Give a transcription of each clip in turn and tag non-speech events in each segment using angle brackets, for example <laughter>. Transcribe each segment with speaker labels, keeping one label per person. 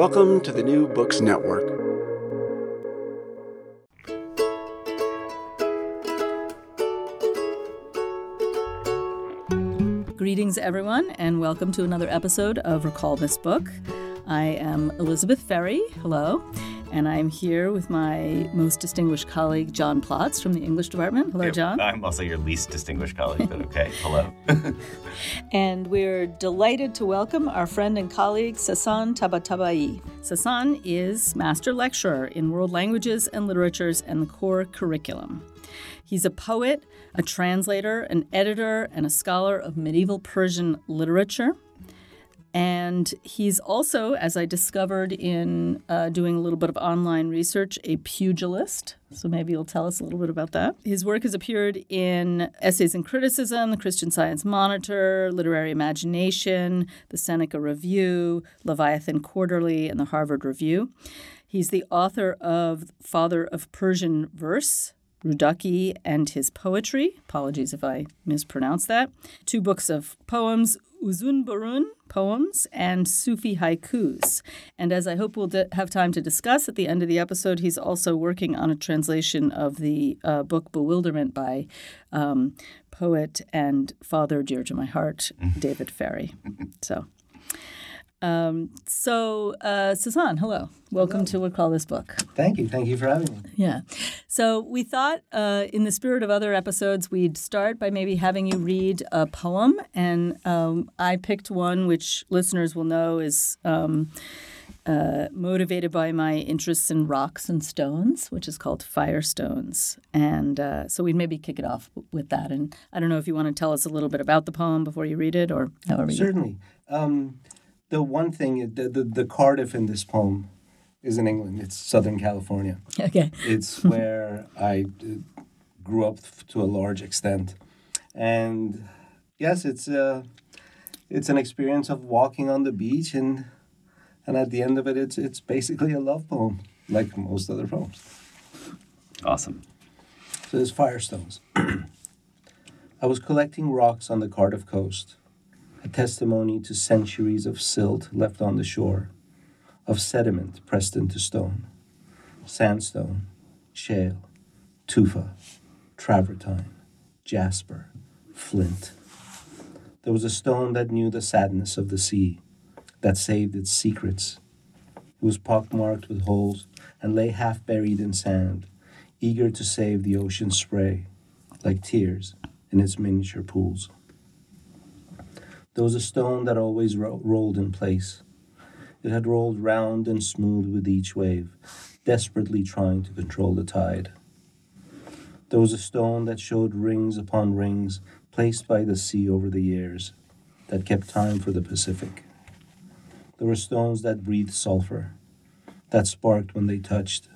Speaker 1: Welcome to the New Books Network.
Speaker 2: Greetings, everyone, and welcome to another episode of Recall This Book. I am Elizabeth Ferry. Hello. And I'm here with my most distinguished colleague, John Plotz from the English department. Hello, John.
Speaker 3: I'm also your least distinguished colleague, but okay. <laughs> Hello. <laughs>
Speaker 2: and we're delighted to welcome our friend and colleague, Sassan Tabatabai. Sassan is master lecturer in world languages and literatures and the core curriculum. He's a poet, a translator, an editor, and a scholar of medieval Persian literature. And he's also, as I discovered in uh, doing a little bit of online research, a pugilist. So maybe you'll tell us a little bit about that. His work has appeared in Essays in Criticism, the Christian Science Monitor, Literary Imagination, the Seneca Review, Leviathan Quarterly, and the Harvard Review. He's the author of Father of Persian Verse, Rudaki and his poetry. Apologies if I mispronounce that. Two books of poems, Uzun Burun poems and Sufi haikus. And as I hope we'll de- have time to discuss at the end of the episode, he's also working on a translation of the uh, book Bewilderment by um, poet and father dear to my heart, David Ferry. So um, so, uh, Sassan, hello. Welcome hello. to Recall This Book.
Speaker 4: Thank you. Thank you for having me.
Speaker 2: Yeah. So, we thought, uh, in the spirit of other episodes, we'd start by maybe having you read a poem. And um, I picked one which listeners will know is um, uh, motivated by my interests in rocks and stones, which is called Firestones. And uh, so, we'd maybe kick it off with that. And I don't know if you want to tell us a little bit about the poem before you read it or however
Speaker 4: Certainly. Um, the one thing the, the, the Cardiff in this poem is in England. It's Southern California.
Speaker 2: Okay.
Speaker 4: It's <laughs> where I uh, grew up to a large extent, and yes, it's a uh, it's an experience of walking on the beach, and and at the end of it, it's it's basically a love poem, like most other poems.
Speaker 3: Awesome.
Speaker 4: So there's Firestones. <clears throat> I was collecting rocks on the Cardiff coast a testimony to centuries of silt left on the shore, of sediment pressed into stone, sandstone, shale, tufa, travertine, jasper, flint. There was a stone that knew the sadness of the sea, that saved its secrets. It was pockmarked with holes and lay half buried in sand, eager to save the ocean spray, like tears in its miniature pools. There was a stone that always ro- rolled in place. It had rolled round and smooth with each wave, desperately trying to control the tide. There was a stone that showed rings upon rings placed by the sea over the years, that kept time for the Pacific. There were stones that breathed sulfur, that sparked when they touched.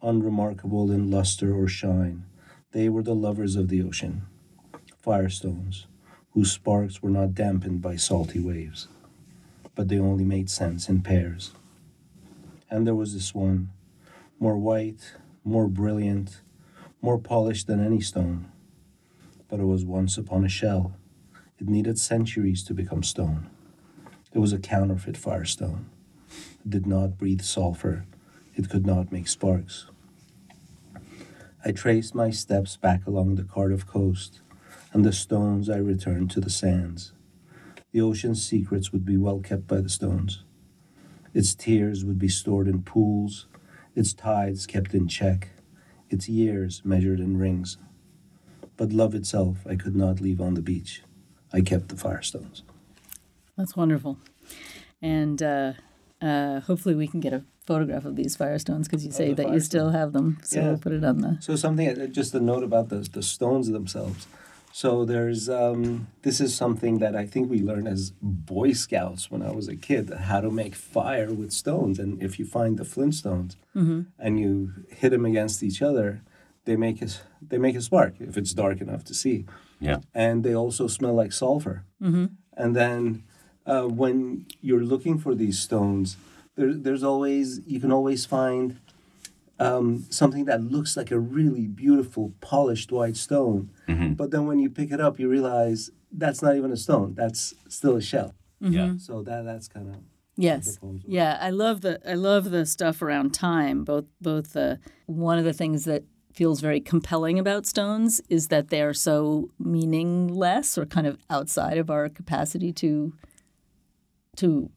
Speaker 4: Unremarkable in luster or shine, they were the lovers of the ocean, firestones whose sparks were not dampened by salty waves, but they only made sense in pairs. And there was this one, more white, more brilliant, more polished than any stone, but it was once upon a shell. It needed centuries to become stone. It was a counterfeit firestone. It did not breathe sulfur. It could not make sparks. I traced my steps back along the Cardiff coast and the stones I returned to the sands. The ocean's secrets would be well kept by the stones. Its tears would be stored in pools, its tides kept in check, its years measured in rings. But love itself I could not leave on the beach. I kept the firestones.
Speaker 2: That's wonderful. And uh, uh, hopefully we can get a photograph of these firestones because you say that you still have them. So yeah. we'll put it on the.
Speaker 4: So something, uh, just a note about the, the stones themselves So there's um, this is something that I think we learned as Boy Scouts when I was a kid how to make fire with stones. And if you find the Flintstones and you hit them against each other, they make a, s- they make a spark if it's dark enough to see.
Speaker 3: Yeah.
Speaker 4: And they also smell like sulfur. And then uh, when you're looking for these stones, there, there's always you can always find um, something that looks like a really beautiful polished white stone, but then when you pick it up, you realize that's not even a stone. That's still a shell.
Speaker 3: Yeah.
Speaker 4: So that that's kind of
Speaker 2: Yes.
Speaker 4: the poems were.
Speaker 2: Yeah, I love the I love the stuff around time. Both both the one of the things that feels very compelling about stones is that they are so meaningless or kind of outside of our capacity to to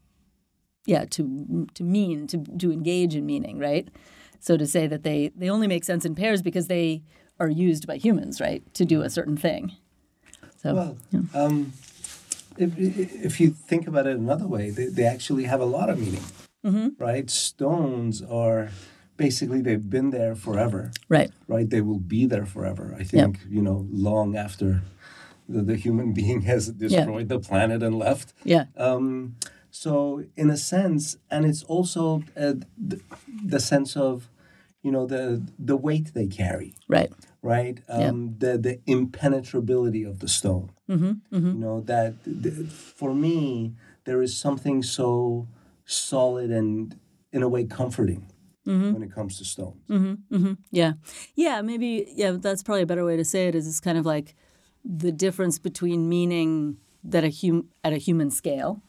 Speaker 2: yeah to to mean to to engage in meaning right so to say that they they only make sense in pairs because they are used by humans right to do a certain thing. So
Speaker 4: Well, um, if, if you think about it another way, they, they actually have a lot of meaning, right? Stones are basically they've been there forever,
Speaker 2: right.
Speaker 4: Right? They will be there forever. I think you know long after the, the human <laughs> being has destroyed the planet and left.
Speaker 2: yeah.
Speaker 4: Um, so in a sense, and it's also uh, the, the sense of you know the the weight they carry
Speaker 2: right
Speaker 4: right?
Speaker 2: Yeah.
Speaker 4: Um, The the impenetrability of the stone.
Speaker 2: Mm-hmm,
Speaker 4: You know that th- for me there is something so solid and in a way comforting
Speaker 2: Mm-hmm.
Speaker 4: when it comes to stones.
Speaker 2: Yeah. Yeah, maybe yeah, that's probably a better way to say it is it's kind of like the difference between meaning that a hum at a human scale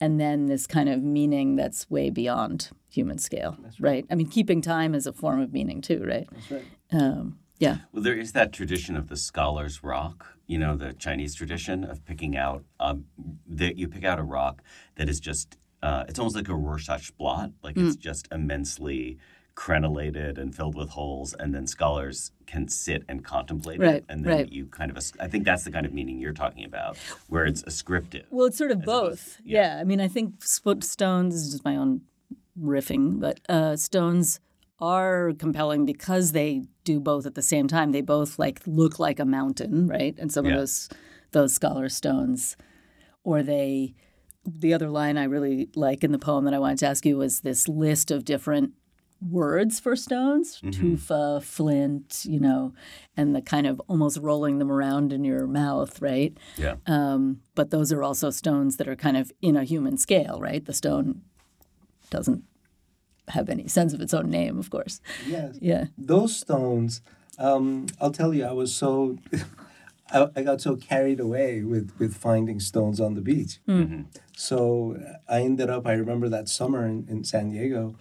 Speaker 2: and then this kind of meaning that's way beyond human scale. Right. I mean keeping time is a form of meaning too, right?
Speaker 4: That's right.
Speaker 2: Um, yeah.
Speaker 3: Well, there is that tradition of the scholar's rock, you know, the Chinese tradition of picking out, um, that you pick out a rock that is just, uh, it's almost like a Rorschach blot. Like it's
Speaker 2: Mm.
Speaker 3: just immensely crenellated and filled with holes. And then scholars can sit and contemplate
Speaker 2: Right,
Speaker 3: it. And then
Speaker 2: right.
Speaker 3: you kind of, I think that's the kind of meaning you're talking about, where it's ascriptive.
Speaker 2: Well, it's sort of both.
Speaker 3: yeah.
Speaker 2: yeah. I mean, I think stones this is just my own riffing, but uh, stones are compelling because they do both at the same time. They both like look like a mountain, right? And some
Speaker 3: Yeah.
Speaker 2: of those those scholar stones, or they. The other line I really like in the poem that I wanted to ask you was this list of different words for stones tufa flint you know and the kind of almost rolling them around in your mouth right
Speaker 3: Yeah.
Speaker 2: um, but those are also stones that are kind of in a human scale, right? The stone doesn't have any sense of its own name, of course.
Speaker 4: Yes.
Speaker 2: Yeah.
Speaker 4: Those stones, um, I'll tell you, I was so, <laughs> I, I got so carried away with, with finding stones on the beach. So I ended up, I remember that summer in, in San Diego,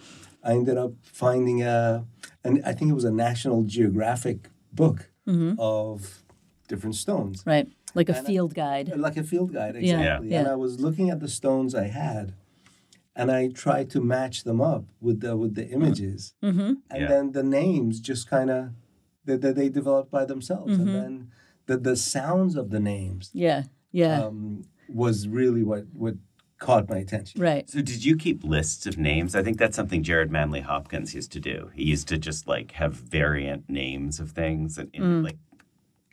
Speaker 4: I ended up finding a, and I think it was a National Geographic book of different stones.
Speaker 2: Right. Like a
Speaker 4: And I-
Speaker 2: field guide.
Speaker 4: Like a field guide,
Speaker 2: Yeah,
Speaker 4: exactly.
Speaker 2: yeah.
Speaker 4: And I was looking at the stones I had, and I tried to match them up with the with the images,
Speaker 2: Mm-hmm.
Speaker 4: and
Speaker 3: Yeah.
Speaker 4: then the names just kind of that they, they developed by themselves,
Speaker 2: Mm-hmm.
Speaker 4: and then the the sounds of the names
Speaker 2: Yeah. Yeah.
Speaker 4: um, was really what what caught my attention.
Speaker 2: right.
Speaker 3: So did you keep lists of names? I think that's something Gerard Manley Hopkins used to do. He used to just like have variant names of things and in,
Speaker 2: Mm.
Speaker 3: like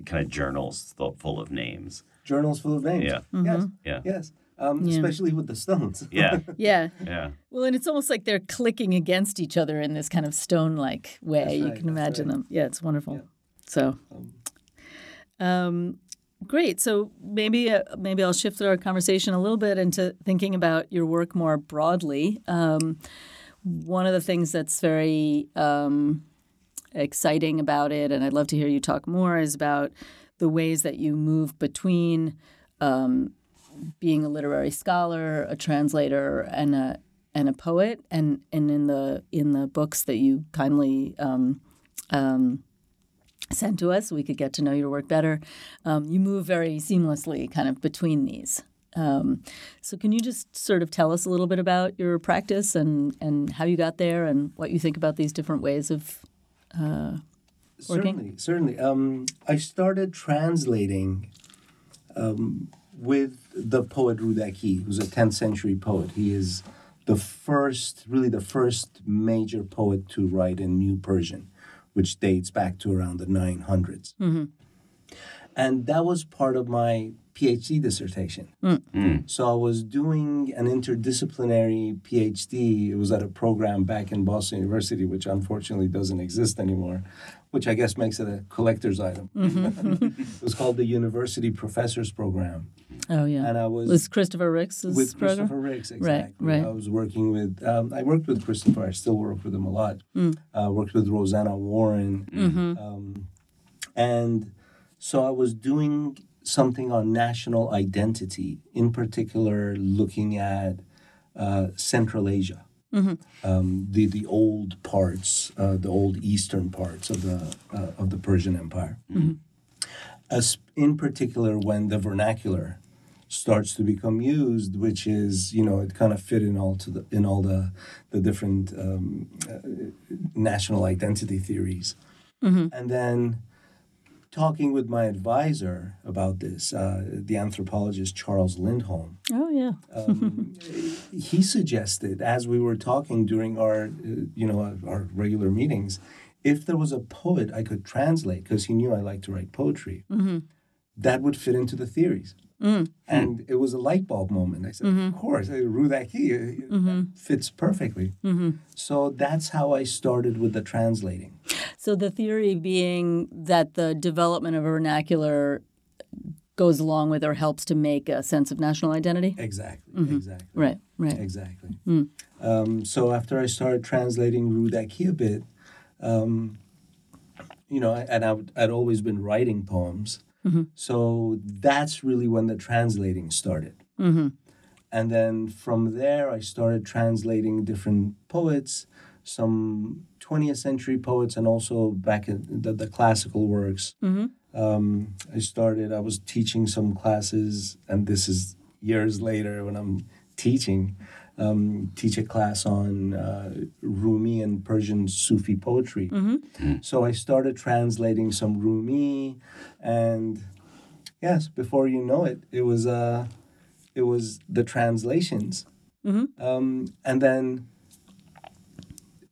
Speaker 3: kind of journals full of names.
Speaker 4: Journals full of names.
Speaker 3: Yeah.
Speaker 4: Yes.
Speaker 3: Yeah.
Speaker 4: Yes. Um,
Speaker 2: Mm-hmm. Yeah.
Speaker 4: Especially with the stones. <laughs>
Speaker 3: Yeah. <laughs>
Speaker 2: Yeah.
Speaker 3: Yeah.
Speaker 2: Well, and it's almost like they're clicking against each other in this kind of stone like way.
Speaker 4: That's
Speaker 2: you can
Speaker 4: that's
Speaker 2: imagine
Speaker 4: right.
Speaker 2: them. Yeah, it's wonderful.
Speaker 4: Yeah.
Speaker 2: So,
Speaker 4: Um,
Speaker 2: um, great. So maybe uh, maybe I'll shift our conversation a little bit into thinking about your work more broadly. Um, one of the things that's very um, exciting about it, and I'd love to hear you talk more, is about the ways that you move between um, being a literary scholar, a translator, and a and a poet, and and in the in the books that you kindly um, um, sent to us, we could get to know your work better. Um, you move very seamlessly, kind of between these. Um, so, can you just sort of tell us a little bit about your practice and and how you got there, and what you think about these different ways of uh, working?
Speaker 4: Certainly, certainly. Um, I started translating um, with the poet Rudaki, who's a 10th century poet. He is the first, really the first major poet to write in New Persian, which dates back to around the 900s. Mm-hmm. and that was part of my PhD dissertation. So I was doing an interdisciplinary PhD. It was at a program back in Boston University, which unfortunately doesn't exist anymore, which I guess makes it a collector's item. <laughs> it was called the University Professors Program,
Speaker 2: Oh yeah.
Speaker 4: and I was
Speaker 2: was Christopher Ricks'
Speaker 4: with
Speaker 2: program?
Speaker 4: Christopher Ricks, exactly.
Speaker 2: right.
Speaker 4: I was working with, um, I worked with Christopher, I still work with him a lot.
Speaker 2: Mm.
Speaker 4: Uh, worked with Rosanna Warren.
Speaker 2: Mm-hmm.
Speaker 4: Um, and so I was doing something on national identity, in particular, looking at uh, Central Asia.
Speaker 2: Mm-hmm.
Speaker 4: Um, the the old parts, uh, the old eastern parts of the uh, of the Persian Empire, as in particular when the vernacular starts to become used, which is you know it kind of fit in all to the in all the the different um, uh, national identity theories, and then talking with my advisor about this, uh, the anthropologist Charles Lindholm,
Speaker 2: Oh yeah.
Speaker 4: um, <laughs> he suggested as we were talking during our uh, you know our, regular meetings, if there was a poet I could translate because he knew I liked to write poetry, that would fit into the theories. And it was a light bulb moment. I said, of course, Rudaki uh, fits perfectly. So that's how I started with the translating.
Speaker 2: So the theory being that the development of a vernacular goes along with or helps to make a sense of national identity.
Speaker 4: Exactly, exactly.
Speaker 2: Right. Right.
Speaker 4: Exactly. Um, so after I started translating Rudaki a bit, um, you know, and I, would- I'd always been writing poems. So that's really when the translating started. And then from there, I started translating different poets, some 20th century poets, and also back in the, the classical works. Um, I started, I was teaching some classes, and this is years later when I'm teaching, um, teach a class on uh, Rumi and Persian Sufi poetry. So I started translating some Rumi, and yes, before you know it, it was uh, it was the translations, um, and then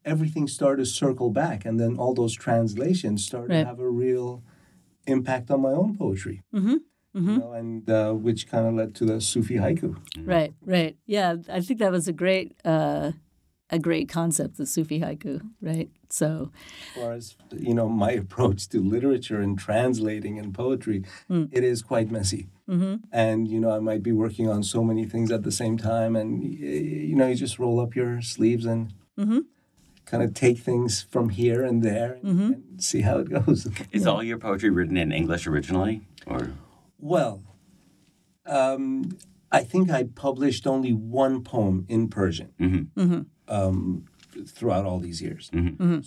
Speaker 4: everything started to circle back, and then all those translations started
Speaker 2: Right.
Speaker 4: to have a real impact on my own poetry. Mm-hmm. You know, and uh, which kind of led to the Sufi haiku.
Speaker 2: Right. Right. Yeah. I think that was a great. Uh, a great concept, the Sufi haiku, right? So,
Speaker 4: As far as you know, my <laughs> approach to literature and translating and poetry, it is quite messy. Mm-hmm. And you know, I might be working on so many things at the same time, and you know, you just roll up your sleeves and kind of take things from here and there and, mm-hmm. and see how it goes. <laughs>
Speaker 3: Is all your poetry written in English originally, or?
Speaker 4: Well, um, I think I published only one poem in Persian mm-hmm. Mm-hmm. um, throughout all these years.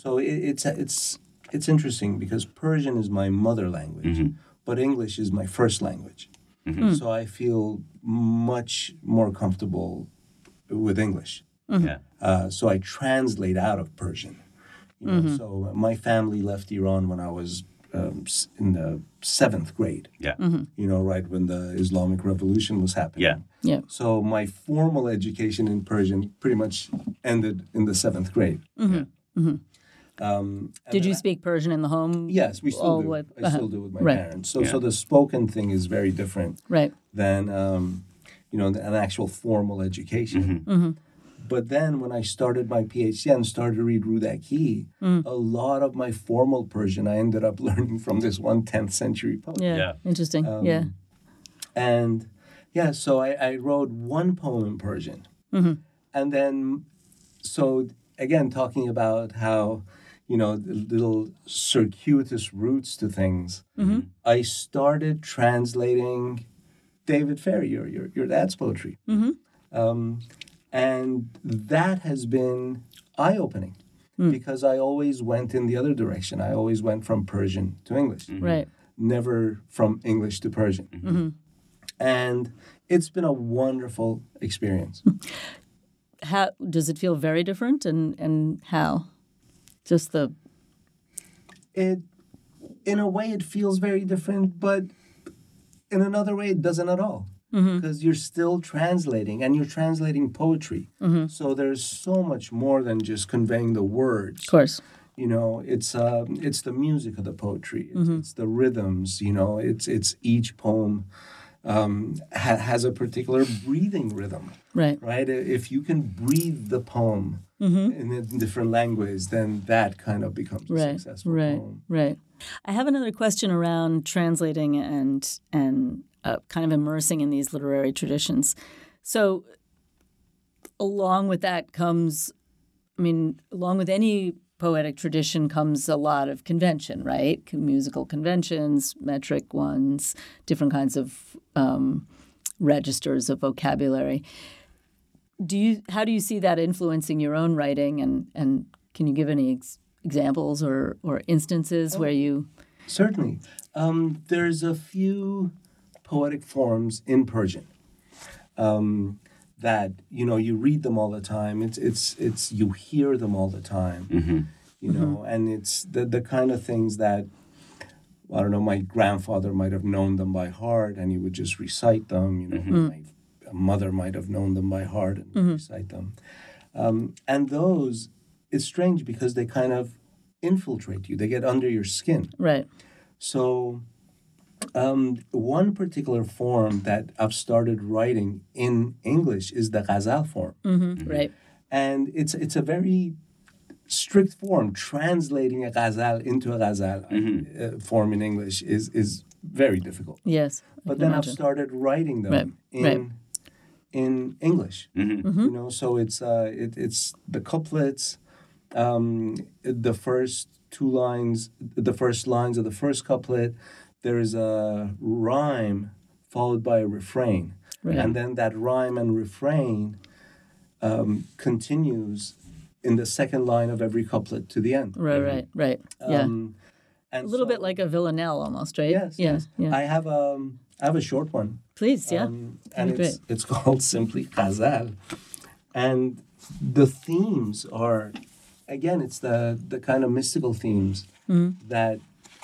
Speaker 4: So it, it's it's it's interesting because Persian is my mother language, but English is my first language. Mm. So I feel much more comfortable with English.
Speaker 3: Yeah?
Speaker 4: Uh, so I translate out of Persian. You know, So my family left Iran when I was um, in the seventh grade.
Speaker 3: Yeah.
Speaker 4: You know, right when the Islamic Revolution was happening.
Speaker 3: Yeah.
Speaker 2: yeah.
Speaker 4: So my formal education in Persian pretty much ended in the seventh grade. Um,
Speaker 2: Did you
Speaker 4: I-
Speaker 2: speak Persian in the home?
Speaker 4: Yes, we still do.
Speaker 2: with-
Speaker 4: I
Speaker 2: uh-huh.
Speaker 4: still do with my
Speaker 2: Right.
Speaker 4: parents. So, so the spoken thing is very different
Speaker 2: Right.
Speaker 4: than um, you know an actual formal education. But then when I started my PhD and started to read Rudaki, mm. a lot of my formal Persian I ended up <laughs> learning from this one 10th century poet.
Speaker 2: Yeah.
Speaker 3: Yeah.
Speaker 2: Interesting. Um, yeah.
Speaker 4: And yeah, so I, I wrote one poem in Persian. Mm-hmm. And then, so again, talking about how, you know, the little circuitous routes to things, mm-hmm. I started translating David Ferry, your, your, your dad's poetry. Mm-hmm. Um, and that has been eye opening hmm. because I always went in the other direction. I always went from Persian to English mm-hmm.
Speaker 2: Right.
Speaker 4: never from English to Persian. Mm-hmm. Mm-hmm. And it's been a wonderful experience. <laughs>
Speaker 2: How does it feel very different and and how? Just the
Speaker 4: it, in a way, it feels very different, but in another way, it doesn't at all. Because you're still translating and you're translating poetry. So there's so much more than just conveying the words.
Speaker 2: of course.
Speaker 4: You know, it's um, it's the music of the poetry. It's, it's the rhythms. You know, it's it's each poem um, ha- has a particular breathing rhythm.
Speaker 2: Right.
Speaker 4: Right. If you can breathe the poem in a different language, then that kind of becomes a successful
Speaker 2: Right.
Speaker 4: poem.
Speaker 2: Right. I have another question around translating and and uh, kind of immersing in these literary traditions. So, along with that comes, I mean, along with any poetic tradition comes a lot of convention, right? Musical conventions, metric ones, different kinds of um, registers of vocabulary. Do you? How do you see that influencing your own writing? And and can you give any ex- examples or or instances where you?
Speaker 4: Certainly. Um, there's a few poetic forms in Persian um, that you know you read them all the time. It's it's it's you hear them all the time. You know, and it's the the kind of things that I don't know. My grandfather might have known them by heart, and he would just recite them. You know, my mother might have known them by heart and recite them. Um, and those, it's strange because they kind of infiltrate you. They get under your skin.
Speaker 2: Right.
Speaker 4: So, um, one particular form that I've started writing in English is the ghazal form,
Speaker 2: Right.
Speaker 4: and it's it's a very strict form. Translating a ghazal into a ghazal uh, form in English is is very difficult.
Speaker 2: Yes. I
Speaker 4: But
Speaker 2: can
Speaker 4: then I've started writing them
Speaker 2: Right,
Speaker 4: in
Speaker 2: right.
Speaker 4: in English.
Speaker 2: Mm-hmm.
Speaker 4: You know, so it's uh, it, it's the couplets, um, the first two lines, the first lines of the first couplet. There is a rhyme followed by a refrain,
Speaker 2: Right.
Speaker 4: and then that rhyme and refrain um, continues in the second line of every couplet to the end.
Speaker 2: Right. Right. Right. Yeah.
Speaker 4: Um, and
Speaker 2: a little
Speaker 4: so-
Speaker 2: bit like a villanelle, almost, right?
Speaker 4: Yes,
Speaker 2: Yeah.
Speaker 4: yes.
Speaker 2: Yeah.
Speaker 4: I have um I have a short one.
Speaker 2: Please. Yeah.
Speaker 4: Um, and
Speaker 2: That'd
Speaker 4: it's it's <laughs> called simply Ghazal. And the themes are again it's the the kind of mystical themes
Speaker 2: Mm-hmm.
Speaker 4: that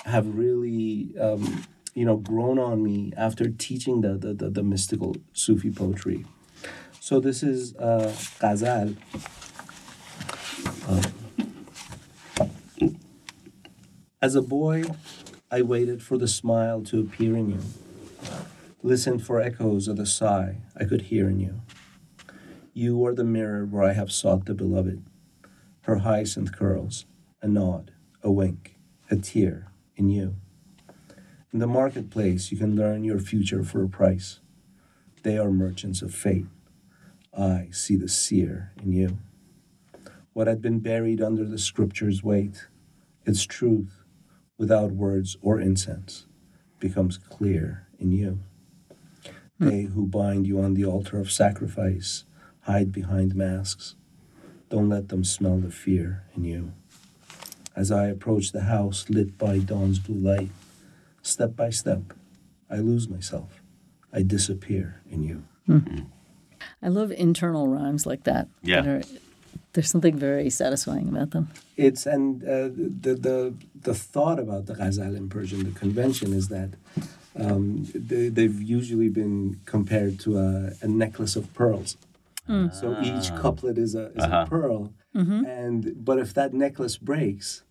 Speaker 4: have really um, you know grown on me after teaching the the, the, the mystical Sufi poetry. So this is uh, Ghazal. As a boy, I waited for the smile to appear in you, listened for echoes of the sigh I could hear in you. You are the mirror where I have sought the beloved, her hyacinth curls, a nod, a wink, a tear in you. In the marketplace, you can learn your future for a price. They are merchants of fate. I see the seer in you. What had been buried under the scripture's weight, its truth, without words or incense, becomes clear in you. Hmm. They who bind you on the altar of sacrifice hide behind masks. Don't let them smell the fear in you. As I approach the house lit by dawn's blue light, step by step, I lose myself. I disappear in you.
Speaker 2: I love internal rhymes like that.
Speaker 3: Yeah.
Speaker 2: that are- there's something very satisfying about them.
Speaker 4: It's and uh, the the the thought about the ghazal in Persian, the convention is that um, they, they've usually been compared to a, a necklace of pearls. So each couplet is a is
Speaker 3: Uh-huh.
Speaker 4: a pearl, Mm-hmm. and but if that necklace breaks,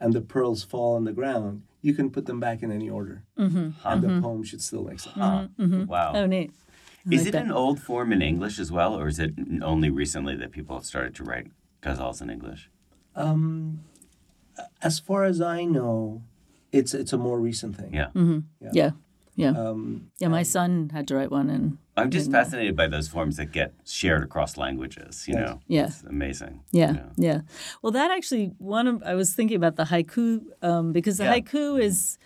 Speaker 4: and the pearls fall on the ground, you can put them back in any order, mm-hmm. and the mm-hmm. poem should still make sense.
Speaker 3: Huh. Ah. Wow.
Speaker 2: Oh, neat. I
Speaker 3: Is
Speaker 2: like
Speaker 3: it
Speaker 2: that.
Speaker 3: an old form in English as well, or is it only recently that people have started to write ghazals in English?
Speaker 4: Um, as far as I know, it's it's a more recent thing.
Speaker 3: Yeah.
Speaker 2: Yeah. Yeah.
Speaker 4: Um,
Speaker 2: yeah. My son had to write one, and
Speaker 3: I'm just fascinated by those forms that get shared across languages. You
Speaker 4: Yes.
Speaker 3: know,
Speaker 2: Yeah.
Speaker 3: it's amazing.
Speaker 2: Yeah,
Speaker 3: you know.
Speaker 2: yeah. Well, that actually one of I was thinking about the haiku um, because the
Speaker 3: Yeah.
Speaker 2: haiku is,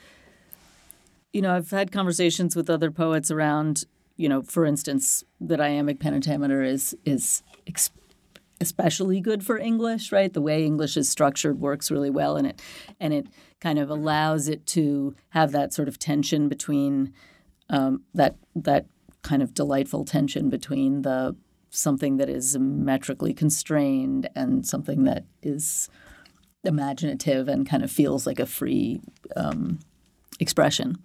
Speaker 2: you know, I've had conversations with other poets around, you know, for instance, the iambic pentameter is is ex- especially good for English, right? The way English is structured works really well, and it and it kind of allows it to have that sort of tension between um, that that kind of delightful tension between the something that is metrically constrained and something that is imaginative and kind of feels like a free um, expression.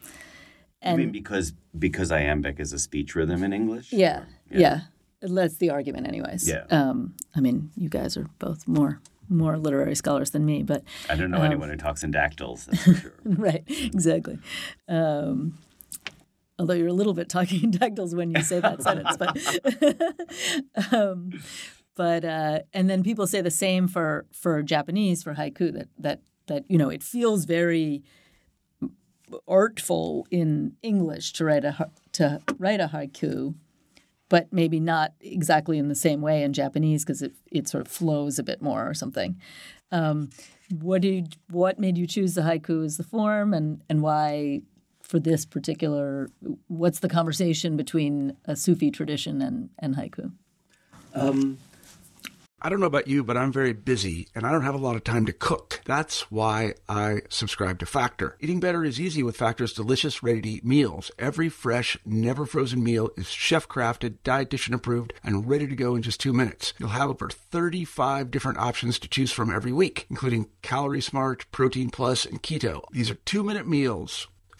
Speaker 3: I mean, because because iambic is a speech rhythm in English.
Speaker 2: yeah, yeah, That's the argument, anyways.
Speaker 3: Yeah.
Speaker 2: Um, I mean, you guys are both more more literary scholars than me, but
Speaker 3: I don't know anyone who talks in dactyls. That's for sure. <laughs>
Speaker 2: right, exactly. Um, although you're a little bit talking <laughs> in dactyls when you say that sentence, but <laughs> um, but uh, and then people say the same for for Japanese for haiku that that that you know it feels very artful in English to write a to write a haiku, but maybe not exactly in the same way in Japanese because it it sort of flows a bit more or something. Um, what did what made you choose the haiku as the form, and and why for this particular? What's the conversation between a Sufi tradition and and haiku?
Speaker 1: Um, I don't know about you, but I'm very busy and I don't have a lot of time to cook. That's why I subscribe to Factor. Eating better is easy with Factor's delicious, ready to eat meals. Every fresh, never frozen meal is chef crafted, dietitian approved, and ready to go in just two minutes. You'll have over 35 different options to choose from every week, including Calorie Smart, Protein Plus, and Keto. These are two minute meals.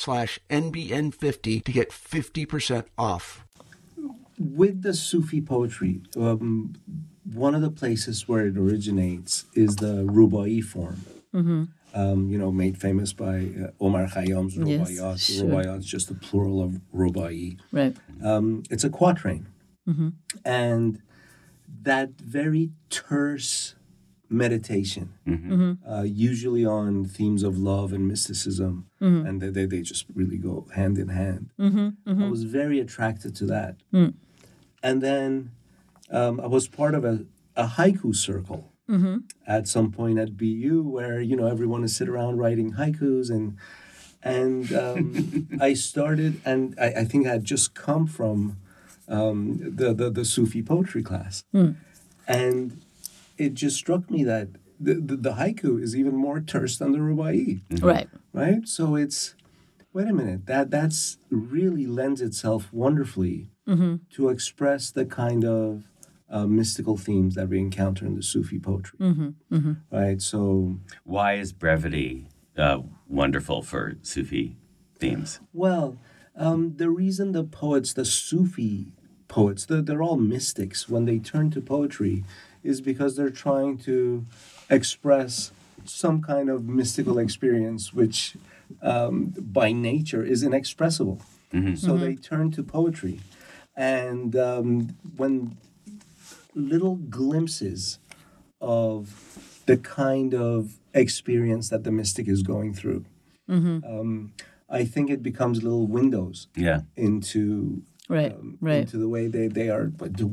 Speaker 1: slash NBN50 to get 50% off.
Speaker 4: with the Sufi poetry, um, one of the places where it originates is the Rubai form. Um, you know, made famous by uh, Omar Khayyam's
Speaker 2: Yes,
Speaker 4: Rubaiyat.
Speaker 2: sure.
Speaker 4: Rubaiyat is just the plural of Rubai.
Speaker 2: Right.
Speaker 4: Um, it's a quatrain. And that very terse meditation, uh, usually on themes of love and mysticism, and they, they, they just really go hand in hand. I was very attracted to that. And then um, I was part of a, a haiku circle at some point at BU where, you know, everyone is sit around writing haikus and and um, <laughs> I started, and I, I think I had just come from um, the, the the Sufi poetry class, and it just struck me that the, the, the haiku is even more terse than the rubai,
Speaker 2: Right.
Speaker 4: right? So it's wait a minute that that's really lends itself wonderfully to express the kind of uh, mystical themes that we encounter in the Sufi poetry, right? So
Speaker 3: Why is brevity uh, wonderful for Sufi themes?
Speaker 4: Well, um, the reason the poets, the Sufi poets, they're, they're all mystics when they turn to poetry is because they're trying to express some kind of mystical experience which um, by nature is inexpressible. So they turn to poetry. And um, when little glimpses of the kind of experience that the mystic is going through, um, I think it becomes little windows
Speaker 3: Yeah.
Speaker 4: into
Speaker 2: Right.
Speaker 4: um,
Speaker 2: right.
Speaker 4: into the way they, they are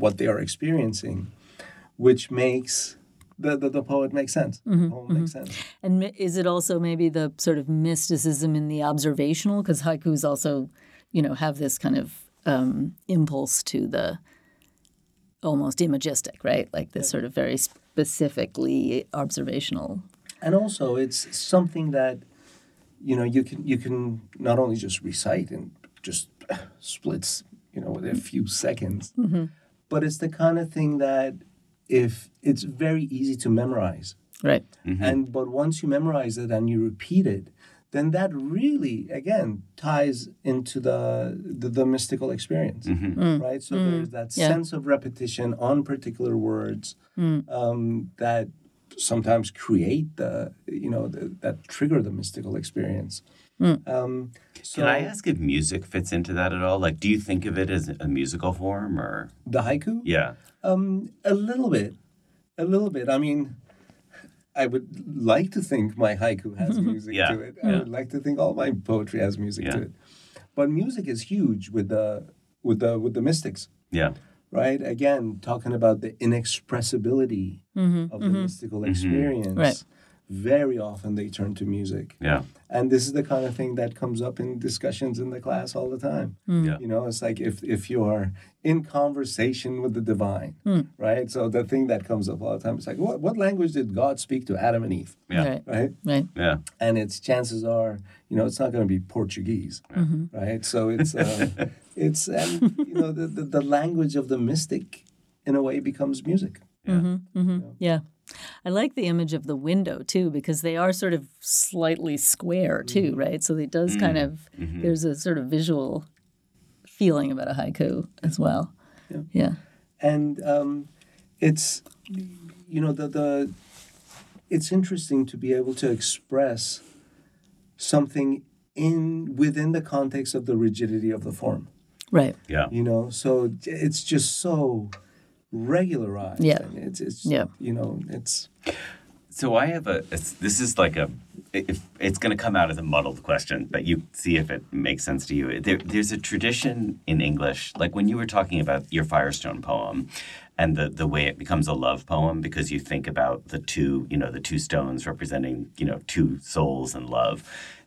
Speaker 4: what they are experiencing, which makes the, the, the poet make sense.
Speaker 2: Mm-hmm,
Speaker 4: poem makes sense.
Speaker 2: And is it also maybe the sort of mysticism in the observational? Because haikus also, you know, have this kind of um, impulse to the almost imagistic, right? Like this sort of very specifically observational.
Speaker 4: And also, it's something that you know you can you can not only just recite and just <sighs> splits, you know, within a few seconds, but it's the kind of thing that if it's very easy to memorize.
Speaker 2: Right.
Speaker 4: And but once you memorize it and you repeat it, then that really again ties into the the, the mystical experience, right? So there's that
Speaker 2: Mm. Yeah.
Speaker 4: sense of repetition on particular words
Speaker 2: Mm.
Speaker 4: um, that sometimes create the you know the, that trigger the mystical experience.
Speaker 2: Mm.
Speaker 4: Um, so
Speaker 3: Can I ask if music fits into that at all? Like, do you think of it as a musical form or?
Speaker 4: the haiku?
Speaker 3: Yeah.
Speaker 4: Um, a little bit, a little bit. I mean, I would like to think my haiku has music
Speaker 3: Yeah,
Speaker 4: to it. I would like to think all my poetry has music to it. But music is huge with the with the with the mystics,
Speaker 3: Yeah.
Speaker 4: right? Again, talking about the inexpressibility
Speaker 2: Mm-hmm,
Speaker 4: of the mystical experience.
Speaker 2: Right.
Speaker 4: Very often they turn to music.
Speaker 3: Yeah.
Speaker 4: And this is the kind of thing that comes up in discussions in the class all the time. Hmm.
Speaker 3: Yeah.
Speaker 4: You know, it's like if if you are in conversation with the divine, hmm. right? So the thing that comes up all the time is like, what what language did God speak to Adam and Eve,
Speaker 3: Yeah.
Speaker 2: Right.
Speaker 4: right?
Speaker 2: Right.
Speaker 3: Yeah.
Speaker 4: And it's chances are, you know, it's not going to be Portuguese, mm-hmm. right? So it's uh, <laughs> it's and you know the, the the language of the mystic, in a way, becomes music.
Speaker 2: Yeah. Mm-hmm. Mm-hmm. Yeah. I like the image of the window too because they are sort of slightly square too, mm-hmm. right? So it does mm-hmm. kind of mm-hmm. there's a sort of visual feeling about a haiku as well.
Speaker 4: Yeah.
Speaker 2: Yeah.
Speaker 4: and um, it's you know the the it's interesting to be able to express something in within the context of the rigidity of the form
Speaker 2: Right.
Speaker 3: Yeah.
Speaker 4: you know so it's just so regularized
Speaker 2: Yeah.
Speaker 4: and it's, it's
Speaker 2: Yeah.
Speaker 4: you know it's
Speaker 3: So I have a. It's, this is like a. If it's going to come out as a muddled question, but you see if it makes sense to you. There, there's a tradition in English, like when you were talking about your Firestone poem, and the the way it becomes a love poem because you think about the two, you know, the two stones representing, you know, two souls and love.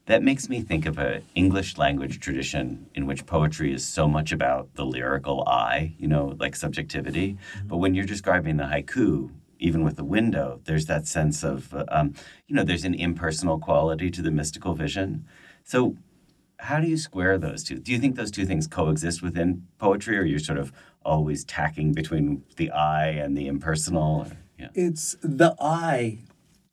Speaker 3: That makes me think of an English language tradition in which poetry is so much about the lyrical I, you know, like subjectivity. But when you're describing the haiku, even with the window, there's that sense of, um, you know, there's an impersonal quality to the mystical vision. So, how do you square those two? Do you think those two things coexist within poetry, or you're sort of always tacking between the I and the impersonal? Or, yeah.
Speaker 4: it's the I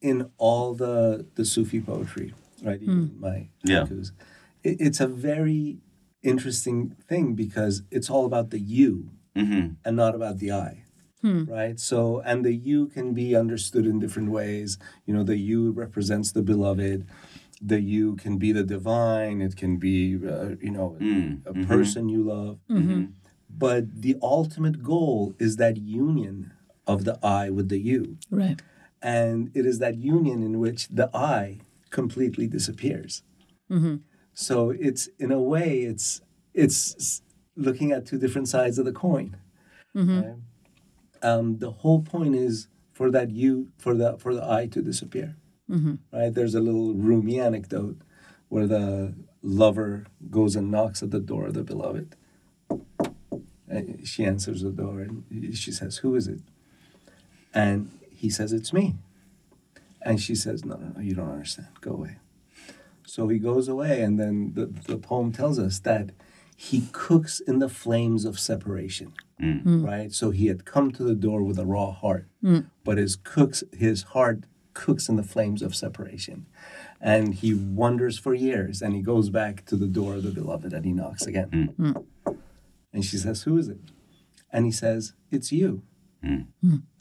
Speaker 4: in all the the Sufi poetry, right? Even hmm. my
Speaker 3: Yeah.
Speaker 4: haikus. It, it's a very interesting thing because it's all about the you
Speaker 3: Mm-hmm.
Speaker 4: and not about the I. Hmm. Right. So, and the you can be understood in different ways. You know, the you represents the beloved. The you can be the divine. It can be, uh, you know, mm. a mm-hmm. person you love. Mm-hmm. Mm-hmm. But the ultimate goal is that union of the I with the you.
Speaker 2: Right.
Speaker 4: And it is that union in which the I completely disappears. Mm-hmm. So it's in a way, it's it's looking at two different sides of the coin. Mm-hmm. right? Um, the whole point is for that you for the for the I to disappear. Mm-hmm. Right? There's a little Rumi anecdote where the lover goes and knocks at the door of the beloved. And she answers the door and she says, "Who is it?" And he says, It's me. And she says, No, no, no, you don't understand. Go away. So he goes away, and then the, the poem tells us that he cooks in the flames of separation. Mm. Mm. Right? So he had come to the door with a raw heart, mm. but his cooks his heart cooks in the flames of separation. And he wanders for years and he goes back to the door of the beloved and he knocks again. And she says, Who is it? And he says, It's you.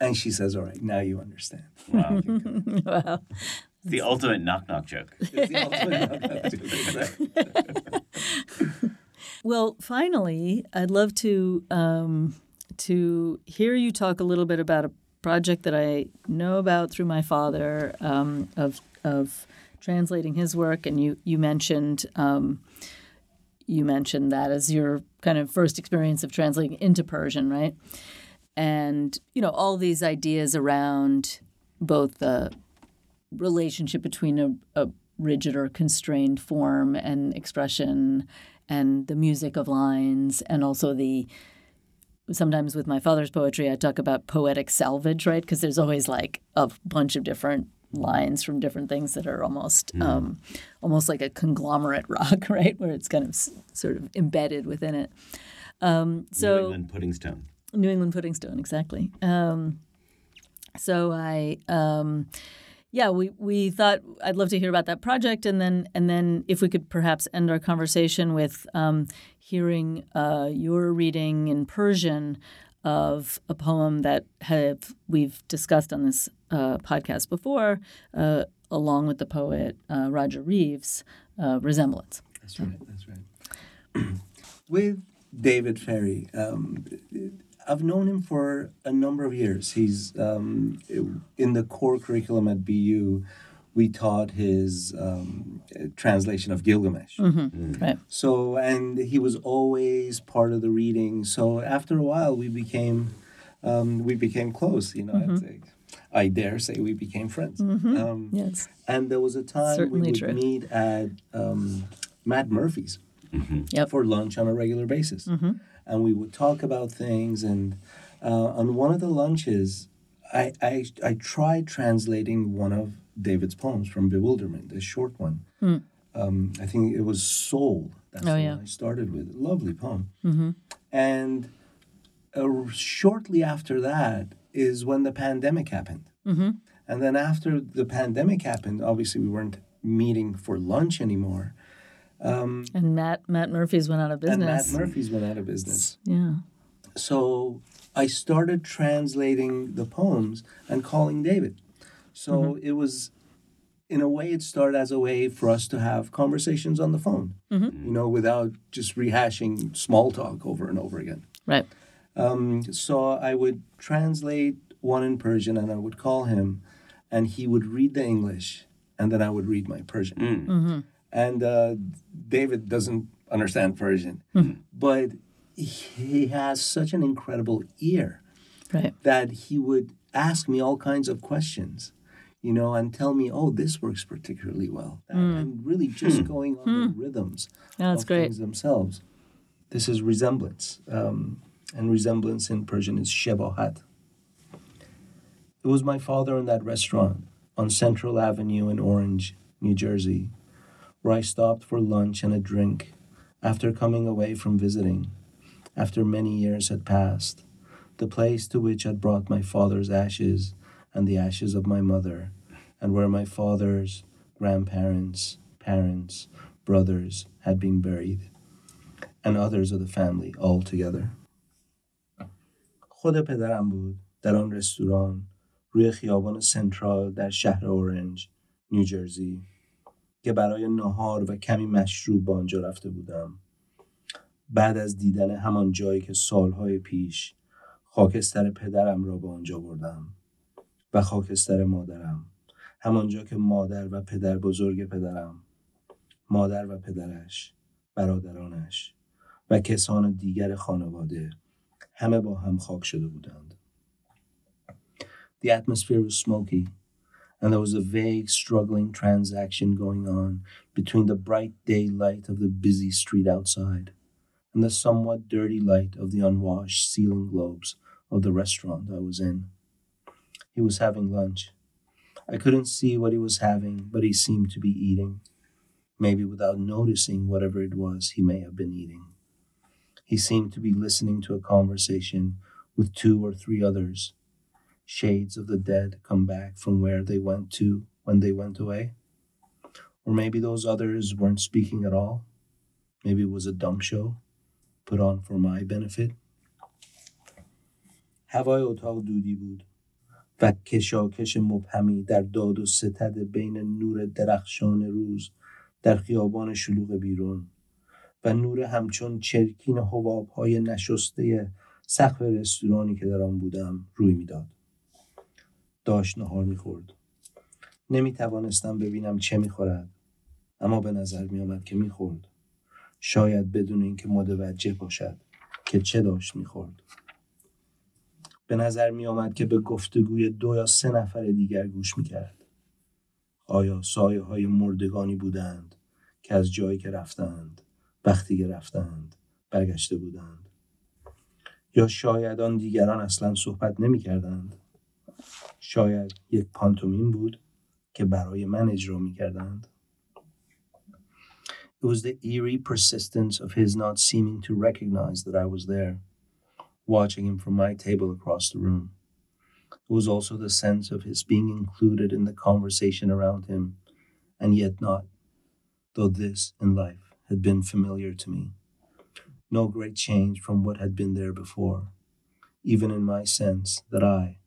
Speaker 4: And she says, All right, now you understand.
Speaker 3: Wow. <laughs>
Speaker 2: wow.
Speaker 3: the ultimate knock knock joke.
Speaker 4: It's the ultimate knockout. <laughs>
Speaker 2: Well, finally, I'd love to um, to hear you talk a little bit about a project that I know about through my father um, of of translating his work, and you you mentioned um, you mentioned that as your kind of first experience of translating into Persian, right? And you know all these ideas around both the relationship between a, a rigid or constrained form and expression and the music of lines and also the sometimes with my father's poetry i talk about poetic salvage right? Because there's always like a bunch of different lines from different things that are almost um, almost like a conglomerate <laughs> rock right? Where it's kind of s- sort of embedded within it. Um, so
Speaker 3: New England pudding stone.
Speaker 2: New England pudding stone, exactly. Um, so I, um, yeah, we we thought I'd love to hear about that project, and then and then if we could perhaps end our conversation with um, hearing uh, your reading in Persian of a poem that have we've discussed on this uh, podcast before, uh, along with the poet uh, Roger Reeves, uh, "Resemblance."
Speaker 4: That's right. That's right. <clears throat> With David Ferry, um, I've known him for a number of years. He's um, in the core curriculum at BU. We taught his um, translation of Gilgamesh.
Speaker 2: Right.
Speaker 4: So, and he was always part of the reading. So after a while, we became um, we became close. You know, I'd. I dare say we became friends. Um,
Speaker 2: Yes.
Speaker 4: and there was a time
Speaker 2: Certainly
Speaker 4: we would
Speaker 2: true.
Speaker 4: meet at um, Matt Murphy's
Speaker 2: Yep.
Speaker 4: for lunch on a regular basis. And we would talk about things. And uh, on one of the lunches, I, I, I tried translating one of David's poems from Bewilderment, a short one. Um, I think it was Soul. That's
Speaker 2: Oh, yeah.
Speaker 4: I started with. Lovely poem. And uh, shortly after that is when the pandemic happened. And then after the pandemic happened, obviously we weren't meeting for lunch anymore.
Speaker 2: Um, and Matt Matt Murphy's went out of business.
Speaker 4: And Matt. Murphy's went out of business.
Speaker 2: yeah.
Speaker 4: So I started translating the poems and calling David. So mm-hmm. it was, in a way, it started as a way for us to have conversations on the phone, mm-hmm. mm. you know, without just rehashing small talk over and over again.
Speaker 2: Right.
Speaker 4: Um, so I would translate one in Persian and I would call him, and he would read the English, and then I would read my Persian. Mm. Mm-hmm. And uh, David doesn't understand Persian, but he has such an incredible ear
Speaker 2: Right.
Speaker 4: that he would ask me all kinds of questions, you know, and tell me, "Oh, this works particularly well," and, and really just going on the rhythms
Speaker 2: Yeah, that's
Speaker 4: of
Speaker 2: great.
Speaker 4: things themselves. This is resemblance, um, and resemblance in Persian is shebahat. It was my father in that restaurant on Central Avenue in Orange, New Jersey, where I stopped for lunch and a drink after coming away from visiting, after many years had passed, the place to which had brought my father's ashes and the ashes of my mother, and where my father's grandparents, parents, brothers had been buried, and others of the family all together. خود پدرم بود در آن رستوران روی خیابان سنترال در شهر اورنج نیوجرسی که برای نهار و کمی مشروب به آنجا رفته بودم. بعد از دیدن همان جایی که سالهای پیش خاکستر پدرم را به آنجا بردم و خاکستر مادرم همانجا که مادر و پدر بزرگ پدرم مادر و پدرش برادرانش و کسان دیگر خانواده همه با هم خاک شده بودند. The atmosphere was smoky. And there was a vague struggling transaction going on between the bright daylight of the busy street outside and the somewhat dirty light of the unwashed ceiling globes of the restaurant I was in. He was having lunch. I couldn't see what he was having, but he seemed to be eating, maybe without noticing whatever it was he may have been eating. He seemed to be listening to a conversation with two or three others, shades of the dead come back from where they went to when they went away. Or maybe those others weren't speaking at all. Maybe it was a dumb show put on for my benefit. هوای اتاق دودی بود و کشاکش مبهمی در داد و ستد بین نور درخشان روز در خیابان شلوغ بیرون و نور همچون چرکین حباب های نشسته سقف رستورانی که در آن بودم روی می‌داد. داشت نهار می‌خورد. نمی توانستم ببینم چه می‌خورد اما به نظر می آمد که می‌خورد. شاید بدون اینکه متوجه باشد که چه داشت می‌خورد. به نظر می آمد که به گفتگوی دو یا سه نفر دیگر گوش می کرد. آیا سایه های مردگانی بودند که از جایی که رفتند وقتی که رفتند برگشته بودند یا شاید آن دیگران اصلا صحبت نمی کردند شاید یک پانتومین بود که برای من اجرا می کردند It was the eerie persistence of his not seeming to recognize that I was there, watching him from my table across the room. It was also the sense of his being included in the conversation around him, and yet not, though this in life had been familiar to me. No great change from what had been there before, even in my sense that I,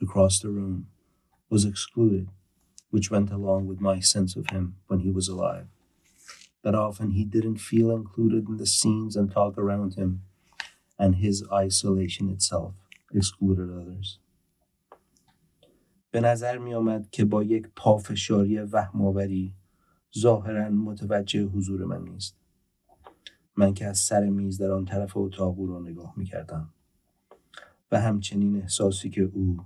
Speaker 4: across the room, was excluded, which went along with my sense of him when he was alive. That often he didn't feel included in the scenes and talk around him, and his isolation itself excluded others. به نظر می آمد که با یک پافشاری وهمآوری ظاهرا متوجه حضور من نیست. من که از سر میز در آن طرف اتاق او را نگاه می کردم و همچنین احساسی که او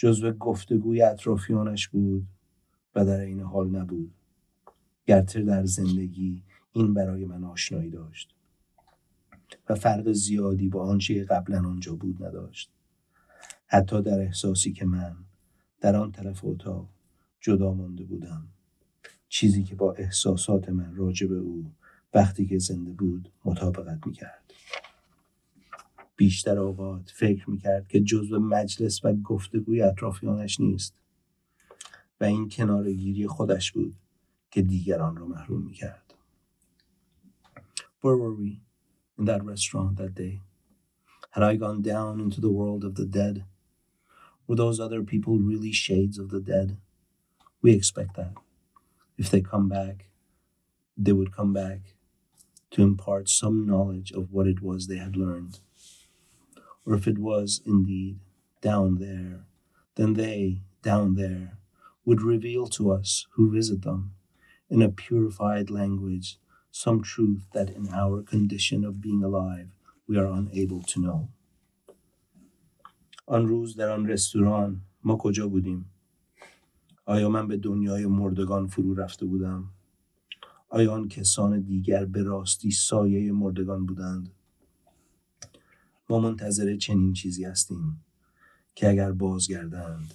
Speaker 4: جزو گفتگوی اطرافیانش بود و در این حال نبود. گرچه در زندگی این برای من آشنایی داشت و فرق زیادی با آنچه قبلا آنجا بود نداشت. حتی در احساسی که من در آن طرف اتاق جدا مانده بودم چیزی که با احساسات من راجع به او وقتی که زنده بود مطابقت می‌کرد. بیشتر اوقات فکر میکرد که جزو مجلس و گفتگوی اطرافیانش نیست و این کنارگیری خودش بود که دیگران را محروم میکرد Where were we in that restaurant that day? Had I gone down into the world of the dead? Were those other people really shades of the dead? We expect that. If they come back, they would come back to impart some knowledge of what it was they had learned. Or if it was indeed down there, then they, down there, would reveal to us who visit them in a purified language some truth that in our condition of being alive we are unable to know. آن روز در آن رستوران ما کجا بودیم؟ آیا من به دنیای مردگان فرو رفته بودم؟ آیا آن کسان دیگر به راستی سایه مردگان بودند؟ ما منتظر چنین چیزی هستیم که اگر بازگردند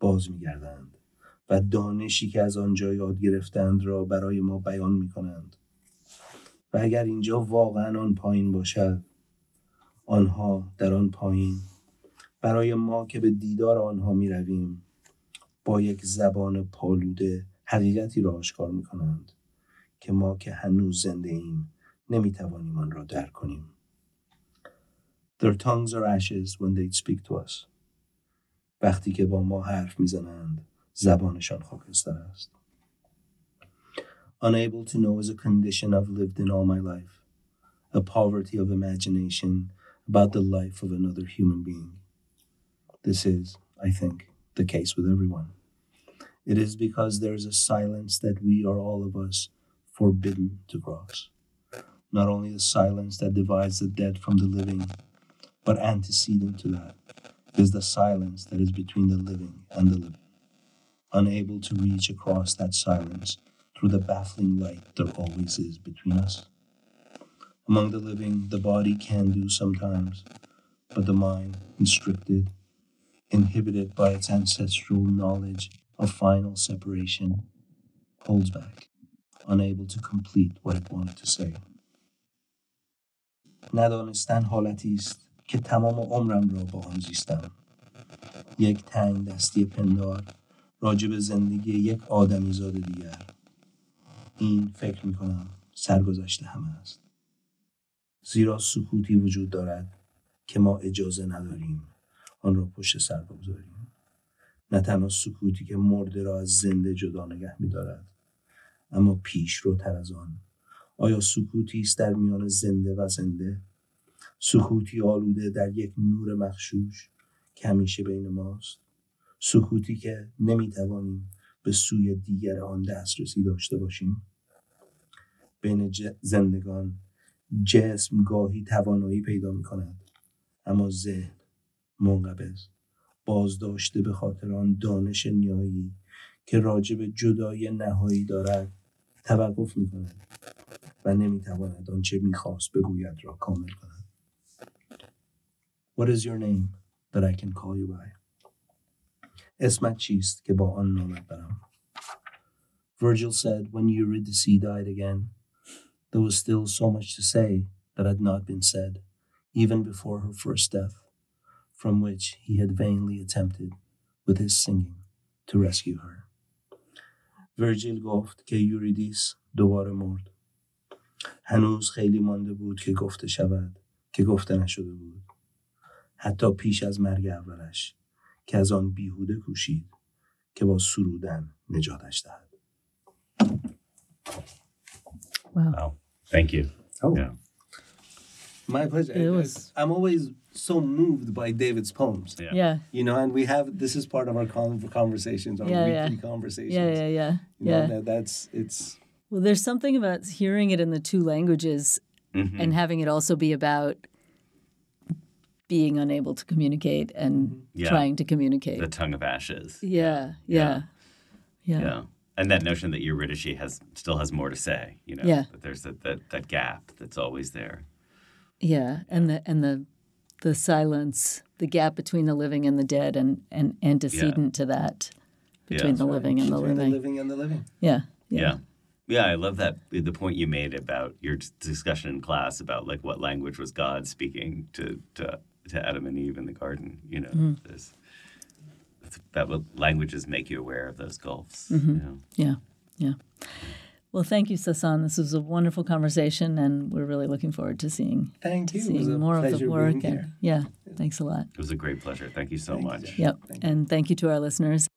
Speaker 4: باز میگردند و دانشی که از آنجا یاد گرفتند را برای ما بیان می کنند و اگر اینجا واقعا آن پایین باشد آنها در آن پایین برای ما که به دیدار آنها می رویم با یک زبان پالوده حقیقتی را آشکار می کنند که ما که هنوز زنده ایم نمی توانیم آن را درک کنیم. Their tongues are ashes when they speak to us. وقتی که با ما حرف میزنند زبانشان خاکستر است. Unable to know is a condition I've lived in all my life. A poverty of imagination about the life of another human being. This is, I think, the case with everyone. It is because there is a silence that we are all of us forbidden to cross. Not only the silence that divides the dead from the living, but antecedent to that is the silence that is between the living and the living. Unable to reach across that silence through the baffling light there always is between us. Among the living, the body can do sometimes, but the mind, constricted, inhibited by its ancestral knowledge of final separation, holds back, unable to complete what it wanted to say. ندانستن حالتی است که تمام عمرم را با آن زیستم. یک تنگ دستی پندار راجع به زندگی یک آدمیزاد دیگر. این فکر می کنم سرگذشته همه است. زیرا سکوتی وجود دارد که ما اجازه نداریم آن را پشت سر بگذاریم. نه تنها سکوتی که مرده را از زنده جدا نگه می دارد اما پیش رو تر از آن. آیا سکوتی است در میان زنده و زنده؟ سکوتی آلوده در یک نور مخشوش که همیشه بین ماست. سکوتی که نمی‌توانیم به سوی دیگر آن دسترسی داشته باشیم. بین زندگان جسم گاهی توانایی پیدا می کند اما ذهن منقبض. بازداشته به خاطر آن دانش نیایی که راجع به جدای نهایی دارد توقف می کند و نمی‌تواند آنچه می‌خواست بگوید را کامل کند. What is your name that I can call you by? اسمت چیست که با آن نامت برم Virgil said when Eurydice died again there was still so much to say that had not been said even before her first death from which he had vainly attempted with his singing to rescue her Virgil گفت که یوریدیس دوباره مرد هنوز خیلی مانده بود که گفته شود که گفته نشده بود حتی پیش از مرگ اولش که از آن بیهوده کوشید که با سرودن نجاتش دهد
Speaker 2: Wow.
Speaker 3: Wow. Thank you.
Speaker 4: Oh.
Speaker 3: Yeah.
Speaker 4: My pleasure.
Speaker 2: It was-
Speaker 4: I'm always so moved by David's poems.
Speaker 3: Yeah.
Speaker 2: Yeah.
Speaker 4: You know, and we have this is part of our con- conversations, our
Speaker 2: Yeah,
Speaker 4: weekly
Speaker 2: yeah.
Speaker 4: conversations.
Speaker 2: Yeah, yeah, yeah.
Speaker 4: You know,
Speaker 2: Yeah.
Speaker 4: that, that's it's
Speaker 2: Well, there's something about hearing it in the two languages
Speaker 3: Mhm.
Speaker 2: and having it also be about being unable to communicate and mm-hmm.
Speaker 3: Yeah.
Speaker 2: trying to communicate.
Speaker 3: The tongue of ashes.
Speaker 2: yeah, yeah, yeah,
Speaker 3: Yeah. And that notion that Eurydice has still has more to say, you know,
Speaker 2: Yeah.
Speaker 3: that there's that, that, that gap that's always there.
Speaker 2: yeah, and the and the the silence, the gap between the living and the dead, and and antecedent to that between the living and the
Speaker 4: Between
Speaker 2: living.
Speaker 4: the living and the living.
Speaker 2: Yeah,
Speaker 3: Yeah. yeah. I love that the point you made about your discussion in class about like what language was God speaking to to, to Adam and Eve in the garden. You know,
Speaker 2: Mm-hmm.
Speaker 3: there's that's about languages make you aware of those gulfs.
Speaker 2: Mm-hmm.
Speaker 3: You know?
Speaker 2: Yeah, yeah. Well, thank you, Sassan. This was a wonderful conversation, and we're really looking forward to seeing
Speaker 4: Thank you. It was
Speaker 2: seeing
Speaker 4: a
Speaker 2: more of the work.
Speaker 4: being
Speaker 2: And
Speaker 4: here.
Speaker 2: yeah, thanks a lot.
Speaker 3: It was a great pleasure. Thank you so
Speaker 4: Thank
Speaker 3: much.
Speaker 4: Jeff.
Speaker 2: Yep,
Speaker 4: Thank
Speaker 2: and thank you to our listeners.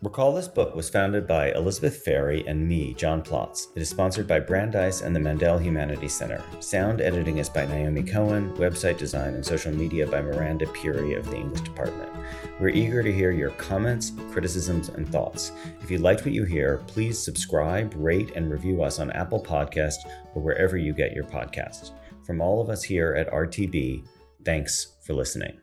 Speaker 5: Recall This Book was founded by Elizabeth Ferry and me, John Plotz. It is sponsored by Brandeis and the Mandel Humanities Center. Sound editing is by Naomi Cohen, website design and social media by Miranda Puri of the English Department. We're eager to hear your comments, criticisms, and thoughts. If you liked what you hear, please subscribe, rate, and review us on Apple Podcasts or wherever you get your podcasts. From all of us here at RTB, thanks for listening.